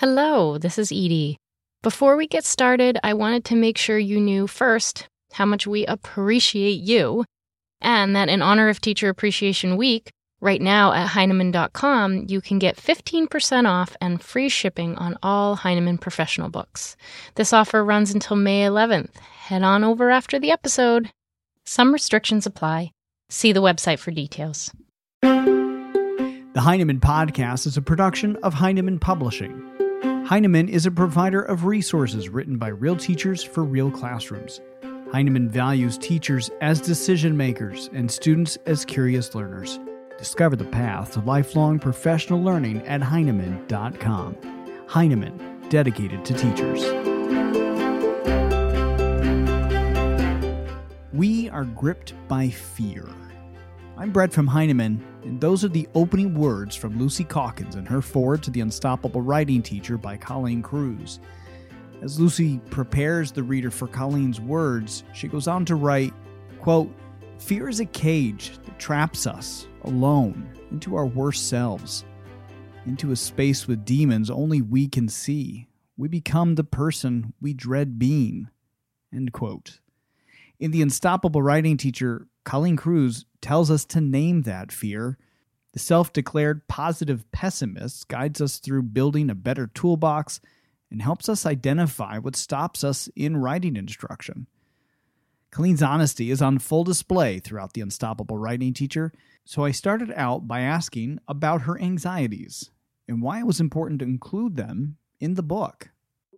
Hello, this is Edie. Before we get started, I wanted to make sure you knew first how much we appreciate you, and that in honor of Teacher Appreciation Week, right now at Heinemann.com, you can get 15% off and free shipping on all Heinemann professional books. This offer runs until May 11th. Head on over after the episode. Some restrictions apply. See the website for details. The Heinemann Podcast is a production of Heinemann Publishing. Heinemann is a provider of resources written by real teachers for real classrooms. Heinemann values teachers as decision makers and students as curious learners. Discover the path to lifelong professional learning at Heinemann.com. Heinemann, dedicated to teachers. We are gripped by fear. I'm Brett from Heinemann, and those are the opening words from Lucy Calkins in her foreword to The Unstoppable Writing Teacher by Colleen Cruz. As Lucy prepares the reader for Colleen's words, she goes on to write, quote, Fear is a cage that traps us alone into our worst selves, into a space with demons only we can see. We become the person we dread being. End quote. In The Unstoppable Writing Teacher, Colleen Cruz tells us to name that fear. The self declared positive pessimist guides us through building a better toolbox and helps us identify what stops us in writing instruction. Colleen's honesty is on full display throughout The Unstoppable Writing Teacher, so I started out by asking about her anxieties and why it was important to include them in the book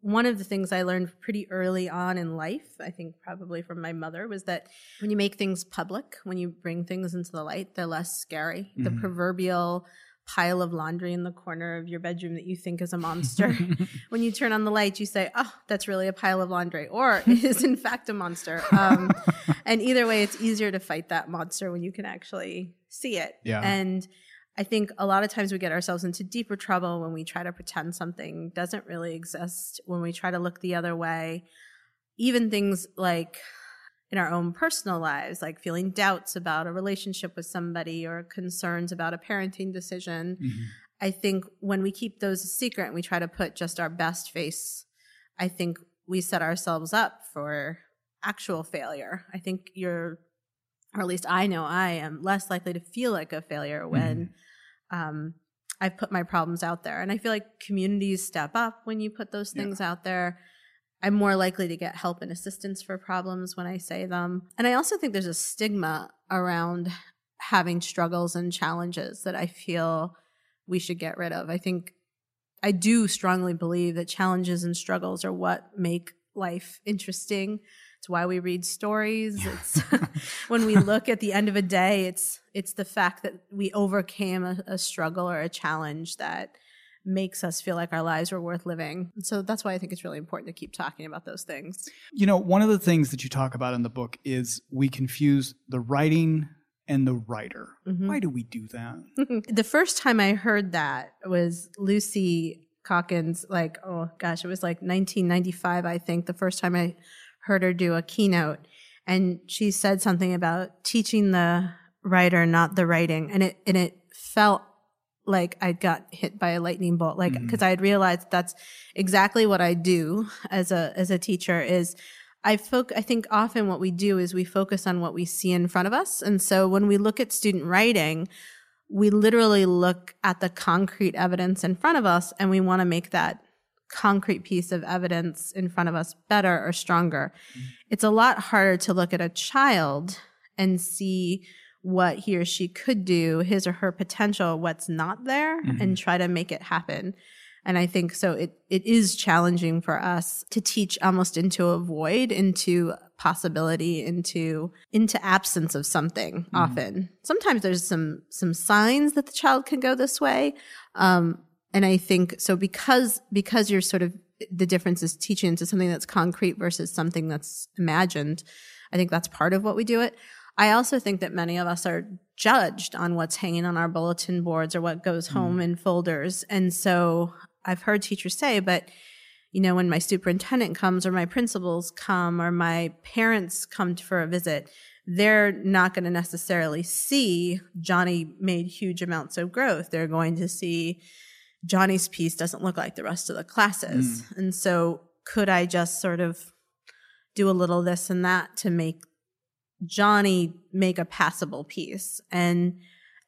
one of the things I learned pretty early on in life, I think probably from my mother, was that when you make things public, when you bring things into the light, they're less scary. Mm-hmm. The proverbial pile of laundry in the corner of your bedroom that you think is a monster. when you turn on the light, you say, oh, that's really a pile of laundry, or it is in fact a monster. Um, and either way, it's easier to fight that monster when you can actually see it. Yeah. And I think a lot of times we get ourselves into deeper trouble when we try to pretend something doesn't really exist, when we try to look the other way. Even things like in our own personal lives, like feeling doubts about a relationship with somebody or concerns about a parenting decision. Mm-hmm. I think when we keep those a secret and we try to put just our best face, I think we set ourselves up for actual failure. I think you're, or at least I know I am less likely to feel like a failure when. Mm-hmm um, I've put my problems out there. And I feel like communities step up when you put those things yeah. out there. I'm more likely to get help and assistance for problems when I say them. And I also think there's a stigma around having struggles and challenges that I feel we should get rid of. I think I do strongly believe that challenges and struggles are what make life interesting. It's why we read stories. It's when we look at the end of a day, it's it's the fact that we overcame a, a struggle or a challenge that makes us feel like our lives were worth living. So that's why I think it's really important to keep talking about those things. You know, one of the things that you talk about in the book is we confuse the writing and the writer. Mm-hmm. Why do we do that? the first time I heard that was Lucy Calkins, like, oh gosh, it was like 1995, I think, the first time I heard her do a keynote and she said something about teaching the writer, not the writing. And it, and it felt like I got hit by a lightning bolt, like, mm-hmm. cause I had realized that's exactly what I do as a, as a teacher is I foc- I think often what we do is we focus on what we see in front of us. And so when we look at student writing, we literally look at the concrete evidence in front of us and we want to make that concrete piece of evidence in front of us better or stronger. Mm-hmm. It's a lot harder to look at a child and see what he or she could do, his or her potential, what's not there, mm-hmm. and try to make it happen. And I think so it, it is challenging for us to teach almost into a void, into possibility, into into absence of something mm-hmm. often. Sometimes there's some some signs that the child can go this way. Um, and I think so because because you're sort of the difference is teaching into something that's concrete versus something that's imagined. I think that's part of what we do it. I also think that many of us are judged on what's hanging on our bulletin boards or what goes home mm. in folders. And so I've heard teachers say, but you know, when my superintendent comes or my principals come or my parents come for a visit, they're not going to necessarily see Johnny made huge amounts of growth. They're going to see Johnny's piece doesn't look like the rest of the classes. Mm. And so could I just sort of do a little this and that to make Johnny make a passable piece? And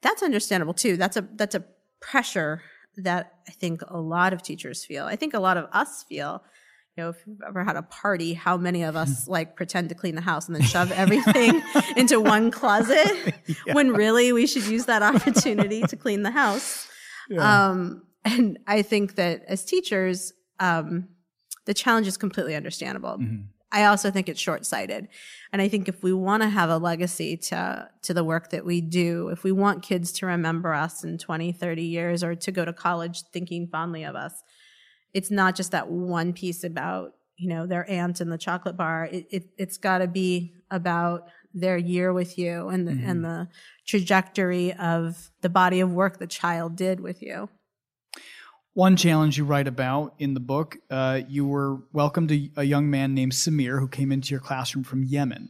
that's understandable too. That's a that's a pressure that I think a lot of teachers feel. I think a lot of us feel. You know, if you've ever had a party, how many of us like pretend to clean the house and then shove everything into one closet Yeah. when really we should use that opportunity to clean the house? Um, and I think that as teachers, um, the challenge is completely understandable. Mhm. I also think it's short sighted. And I think if we want to have a legacy to, to the work that we do, if we want kids to remember us in 20, 30 years or to go to college thinking fondly of us, it's not just that one piece about, you know, their aunt and the chocolate bar. It, it, it's got to be about their year with you and the, Mhm. and the trajectory of the body of work the child did with you. One challenge you write about in the book, uh, you were welcomed to a young man named Samir who came into your classroom from Yemen.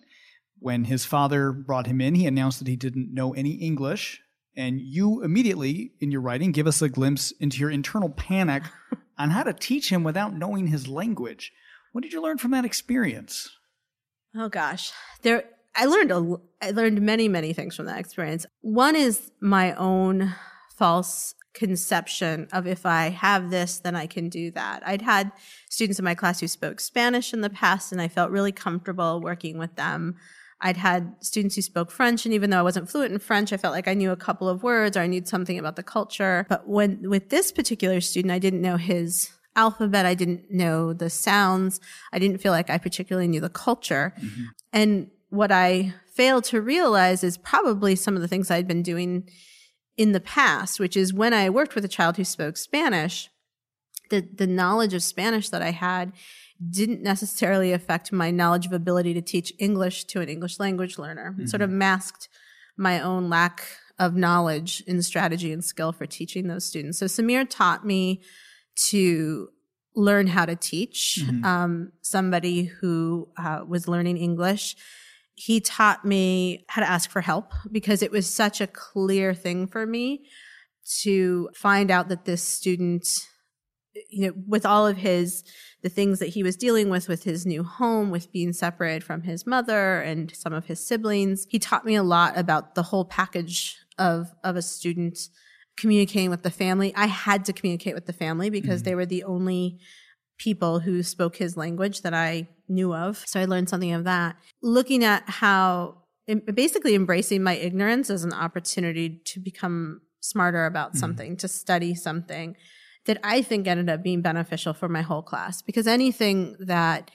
When his father brought him in, he announced that he didn't know any English. And you immediately, in your writing, give us a glimpse into your internal panic on how to teach him without knowing his language. What did you learn from that experience? Oh gosh, there. I learned a. I learned many, many things from that experience. One is my own false conception of if I have this, then I can do that. I'd had students in my class who spoke Spanish in the past, and I felt really comfortable working with them. I'd had students who spoke French, and even though I wasn't fluent in French, I felt like I knew a couple of words or I knew something about the culture. But when with this particular student, I didn't know his alphabet, I didn't know the sounds, I didn't feel like I particularly knew the culture. Mm-hmm. And what I failed to realize is probably some of the things I'd been doing in the past, which is when I worked with a child who spoke Spanish, the, the knowledge of Spanish that I had didn't necessarily affect my knowledge of ability to teach English to an English language learner. It sort of masked my own lack of knowledge in strategy and skill for teaching those students. So Samir taught me to learn how to teach Mhm. um, somebody who uh, was learning English. He taught me how to ask for help because it was such a clear thing for me to find out that this student, you know, with all of his the things that he was dealing with with his new home, with being separated from his mother and some of his siblings, he taught me a lot about the whole package of of a student communicating with the family. I had to communicate with the family because Mhm. they were the only people who spoke his language that I knew of. So I learned something of that. Looking at how basically embracing my ignorance as an opportunity to become smarter about Mhm. something, to study something that I think ended up being beneficial for my whole class because anything that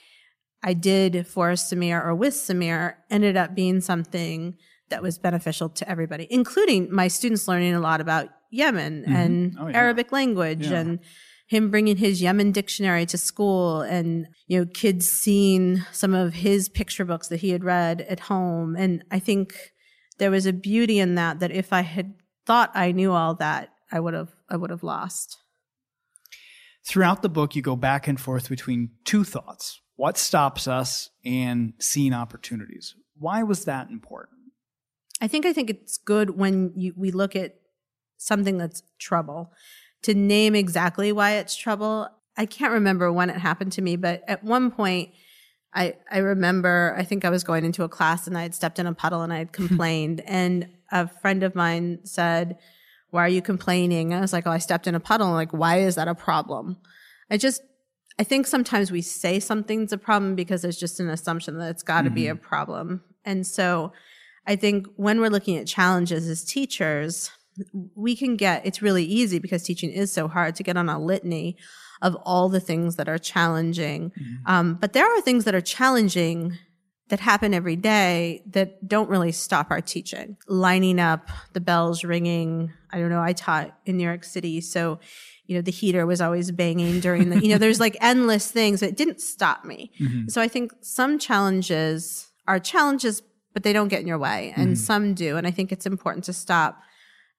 I did for Samir or with Samir ended up being something that was beneficial to everybody, including my students learning a lot about Yemen Mhm. and Oh, yeah. Arabic language Yeah. and him bringing his Yemen dictionary to school and you know kids seeing some of his picture books that he had read at home and I think there was a beauty in that that if I had thought I knew all that I would have I would have lost. Throughout the book, you go back and forth between two thoughts what stops us and seeing opportunities. Why was that important? I think I think it's good when you, we look at something that's trouble to name exactly why it's trouble. I can't remember when it happened to me, but at one point I I remember I think I was going into a class and I had stepped in a puddle and I had complained and a friend of mine said, "Why are you complaining?" I was like, "Oh, I stepped in a puddle." I'm like, "Why is that a problem?" I just I think sometimes we say something's a problem because there's just an assumption that it's got to be a mm-hmm. problem. And so I think when we're looking at challenges as teachers, we can get it's really easy because teaching is so hard to get on a litany of all the things that are challenging. Um, but there are things that are challenging that happen every day that don't really stop our teaching. Lining up, the bells ringing. I don't know. I taught in New York City, so you know the heater was always banging during the. You know, there's like endless things that didn't stop me. Mhm. So I think some challenges are challenges, but they don't get in your way, and Mhm. some do. And I think it's important to stop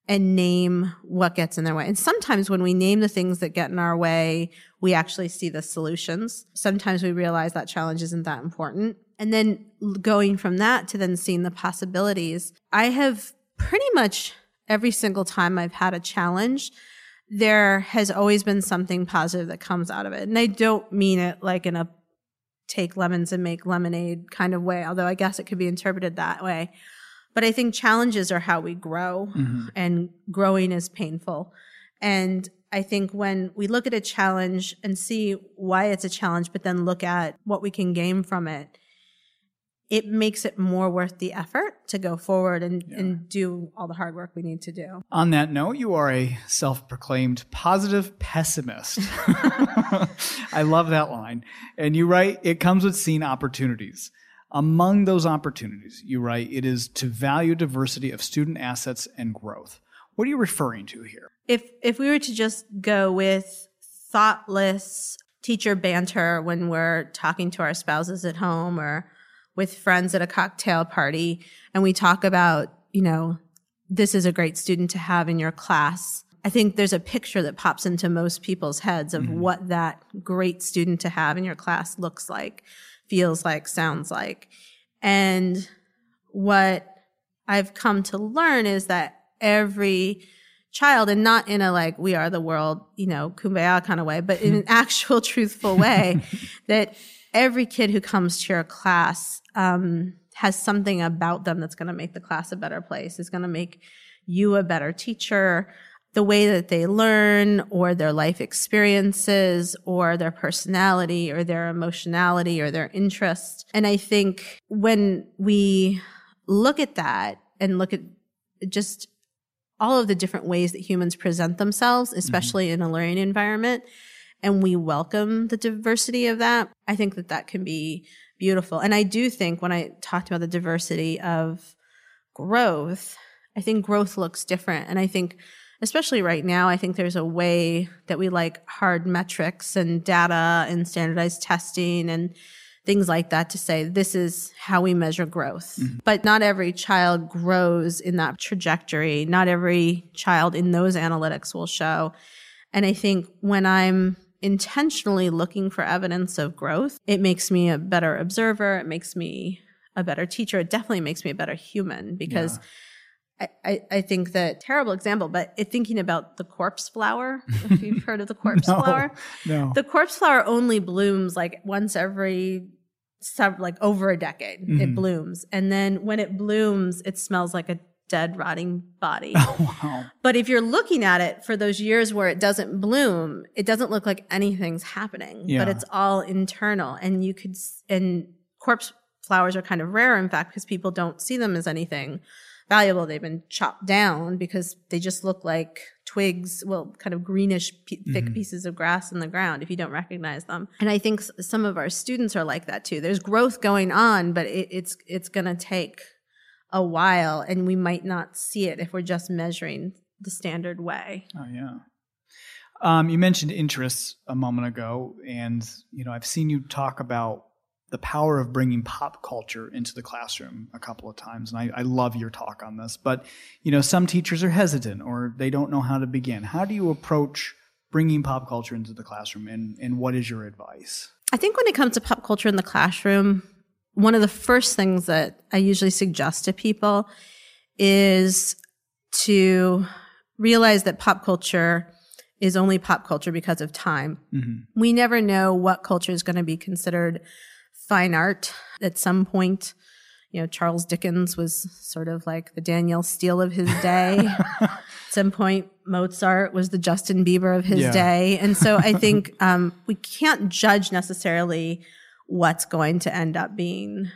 and name what gets in their way. And sometimes when we name the things that get in our way, we actually see the solutions. Sometimes we realize that challenge isn't that important. And then going from that to then seeing the possibilities, I have pretty much every single time I've had a challenge there has always been something positive that comes out of it. And I don't mean it like in a take lemons and make lemonade kind of way, although I guess it could be interpreted that way. But I think challenges are how we grow, Mhm. and growing is painful. And I think when we look at a challenge and see why it's a challenge, but then look at what we can gain from it, it makes it more worth the effort to go forward and, Yeah. and do all the hard work we need to do. On that note, you are a self proclaimed positive pessimist. I love that line. And you write, it comes with seeing opportunities. Among those opportunities, you write, it is to value diversity of student assets and growth. What are you referring to here? if if we were to just go with thoughtless teacher banter when we're talking to our spouses at home or with friends at a cocktail party and we talk about you know this is a great student to have in your class i think there's a picture that pops into most people's heads of mm-hmm. what that great student to have in your class looks like feels like sounds like. And what i've come to learn is that every child and not in a like we are the world you know kumbaya kind of way but in an actual truthful way that every kid who comes to your class um, has something about them that's going to make the class a better place is going to make you a better teacher the way that they learn or their life experiences or their personality or their emotionality or their interest and i think when we look at that and look at just all of the different ways that humans present themselves, mm-hmm. especially in a learning environment, and we welcome the diversity of that, I think that that can be beautiful. And I do think when I talked about the diversity of growth, I think growth looks different. And I think, especially right now, I think there's a way that we like hard metrics and data and standardized testing and things like that to say this is how we measure growth. Mm-hmm. But not every child grows in that trajectory. Not every child in those analytics will show. And I think when I'm intentionally looking for evidence of growth, it makes me a better observer. It makes me a better teacher. It definitely makes me a better human because I, I, I think that terrible example, but it, thinking about the corpse flower, if you've heard of the corpse No. flower, No. the corpse flower only blooms like once every like over a decade. It Mhm. blooms, and then when it blooms, it smells like a dead, rotting body. Oh, wow. But if you're looking at it for those years where it doesn't bloom, it doesn't look like anything's happening, Yeah. but it's all internal. And you could, and corpse flowers are kind of rare, in fact, because people don't see them as anything valuable. They've been chopped down because they just look like twigs, well, kind of greenish, pe- thick Mhm. pieces of grass in the ground if you don't recognize them. And I think s- some of our students are like that too. There's growth going on, but it, it's, it's going to take a while and we might not see it if we're just measuring the standard way. Oh yeah. Um, you mentioned interests a moment ago, and you know I've seen you talk about the power of bringing pop culture into the classroom a couple of times, and I, I love your talk on this. But you know, some teachers are hesitant or they don't know how to begin. How do you approach bringing pop culture into the classroom, and and what is your advice? I think when it comes to pop culture in the classroom, one of the first things that I usually suggest to people is to realize that pop culture is only pop culture because of time. Mhm. We never know what culture is going to be considered fine art at some point. You know, Charles Dickens was sort of like the Danielle Steel of his day. at some point, Mozart was the Justin Bieber of his Yeah. day. And so I think um, we can't judge necessarily what's going to end up being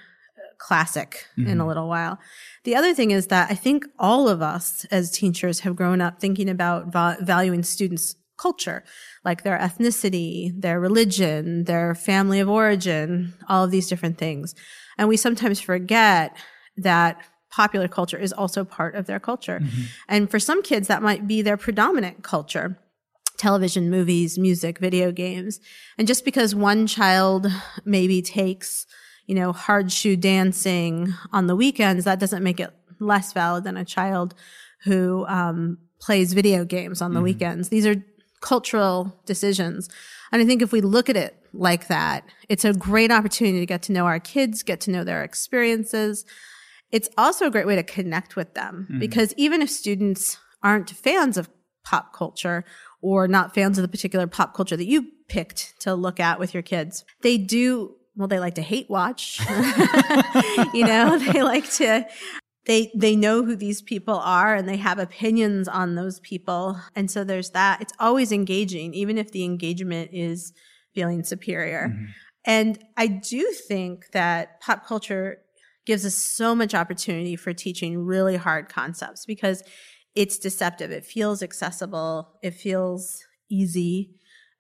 classic in a little while. The other thing is that I think all of us as teachers have grown up thinking about va- valuing students' culture, like their ethnicity, their religion, their family of origin, all of these different things. And we sometimes forget that popular culture is also part of their culture. And for some kids, that might be their predominant culture television, movies, music, video games. And just because one child maybe takes, you know, hard shoe dancing on the weekends, that doesn't make it less valid than a child who um, plays video games on the weekends. These are cultural decisions. And I think if we look at it like that, it's a great opportunity to get to know our kids, get to know their experiences. It's also a great way to connect with them mm-hmm. because even if students aren't fans of pop culture or not fans of the particular pop culture that you picked to look at with your kids. They do, well, they like to hate watch. you know, they like to, they, they know who these people are and they have opinions on those people. And so there's that. It's always engaging, even if the engagement is feeling superior. Mm-hmm. And I do think that pop culture gives us so much opportunity for teaching really hard concepts because it's deceptive. It feels accessible. It feels easy.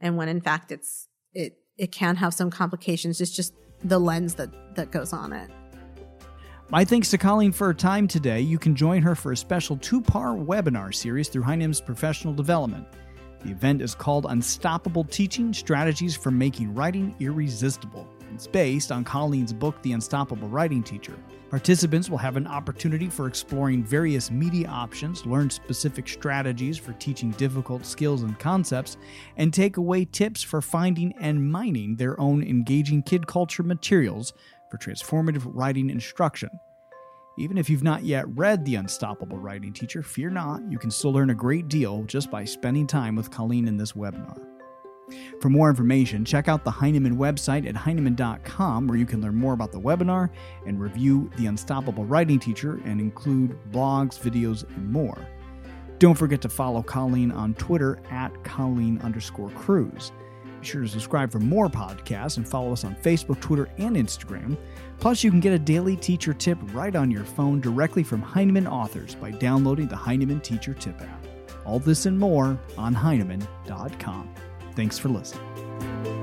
And when in fact it's, it, it can have some complications. It's just the lens that, that goes on it. My thanks to Colleen for her time today. You can join her for a special two part webinar series through Heinemann's professional development. The event is called Unstoppable Teaching Strategies for Making Writing Irresistible. It's based on Colleen's book, The Unstoppable Writing Teacher. Participants will have an opportunity for exploring various media options, learn specific strategies for teaching difficult skills and concepts, and take away tips for finding and mining their own engaging kid culture materials for transformative writing instruction. Even if you've not yet read The Unstoppable Writing Teacher, fear not, you can still learn a great deal just by spending time with Colleen in this webinar. For more information, check out the Heinemann website at heinemann.com, where you can learn more about the webinar and review The Unstoppable Writing Teacher and include blogs, videos, and more. Don't forget to follow Colleen on Twitter at Colleen underscore Cruz. Be sure to subscribe for more podcasts and follow us on Facebook, Twitter, and Instagram. Plus, you can get a daily teacher tip right on your phone directly from Heinemann authors by downloading the Heinemann Teacher Tip app. All this and more on Heinemann.com. Thanks for listening.